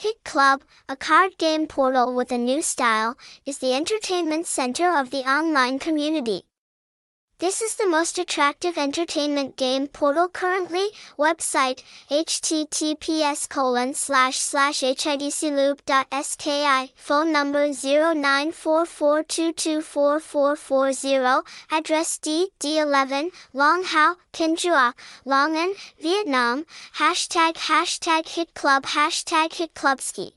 Hit Club, a card game portal with a new style, is the entertainment center of the online community. This is the most attractive entertainment game portal currently. Website https colon slash slash hitclub.ski. Phone number 0944224440. Address D D11 Long Hậu, Kinh Chua, Long An, Vietnam. Hashtag hashtag hit club hashtag hit clubski.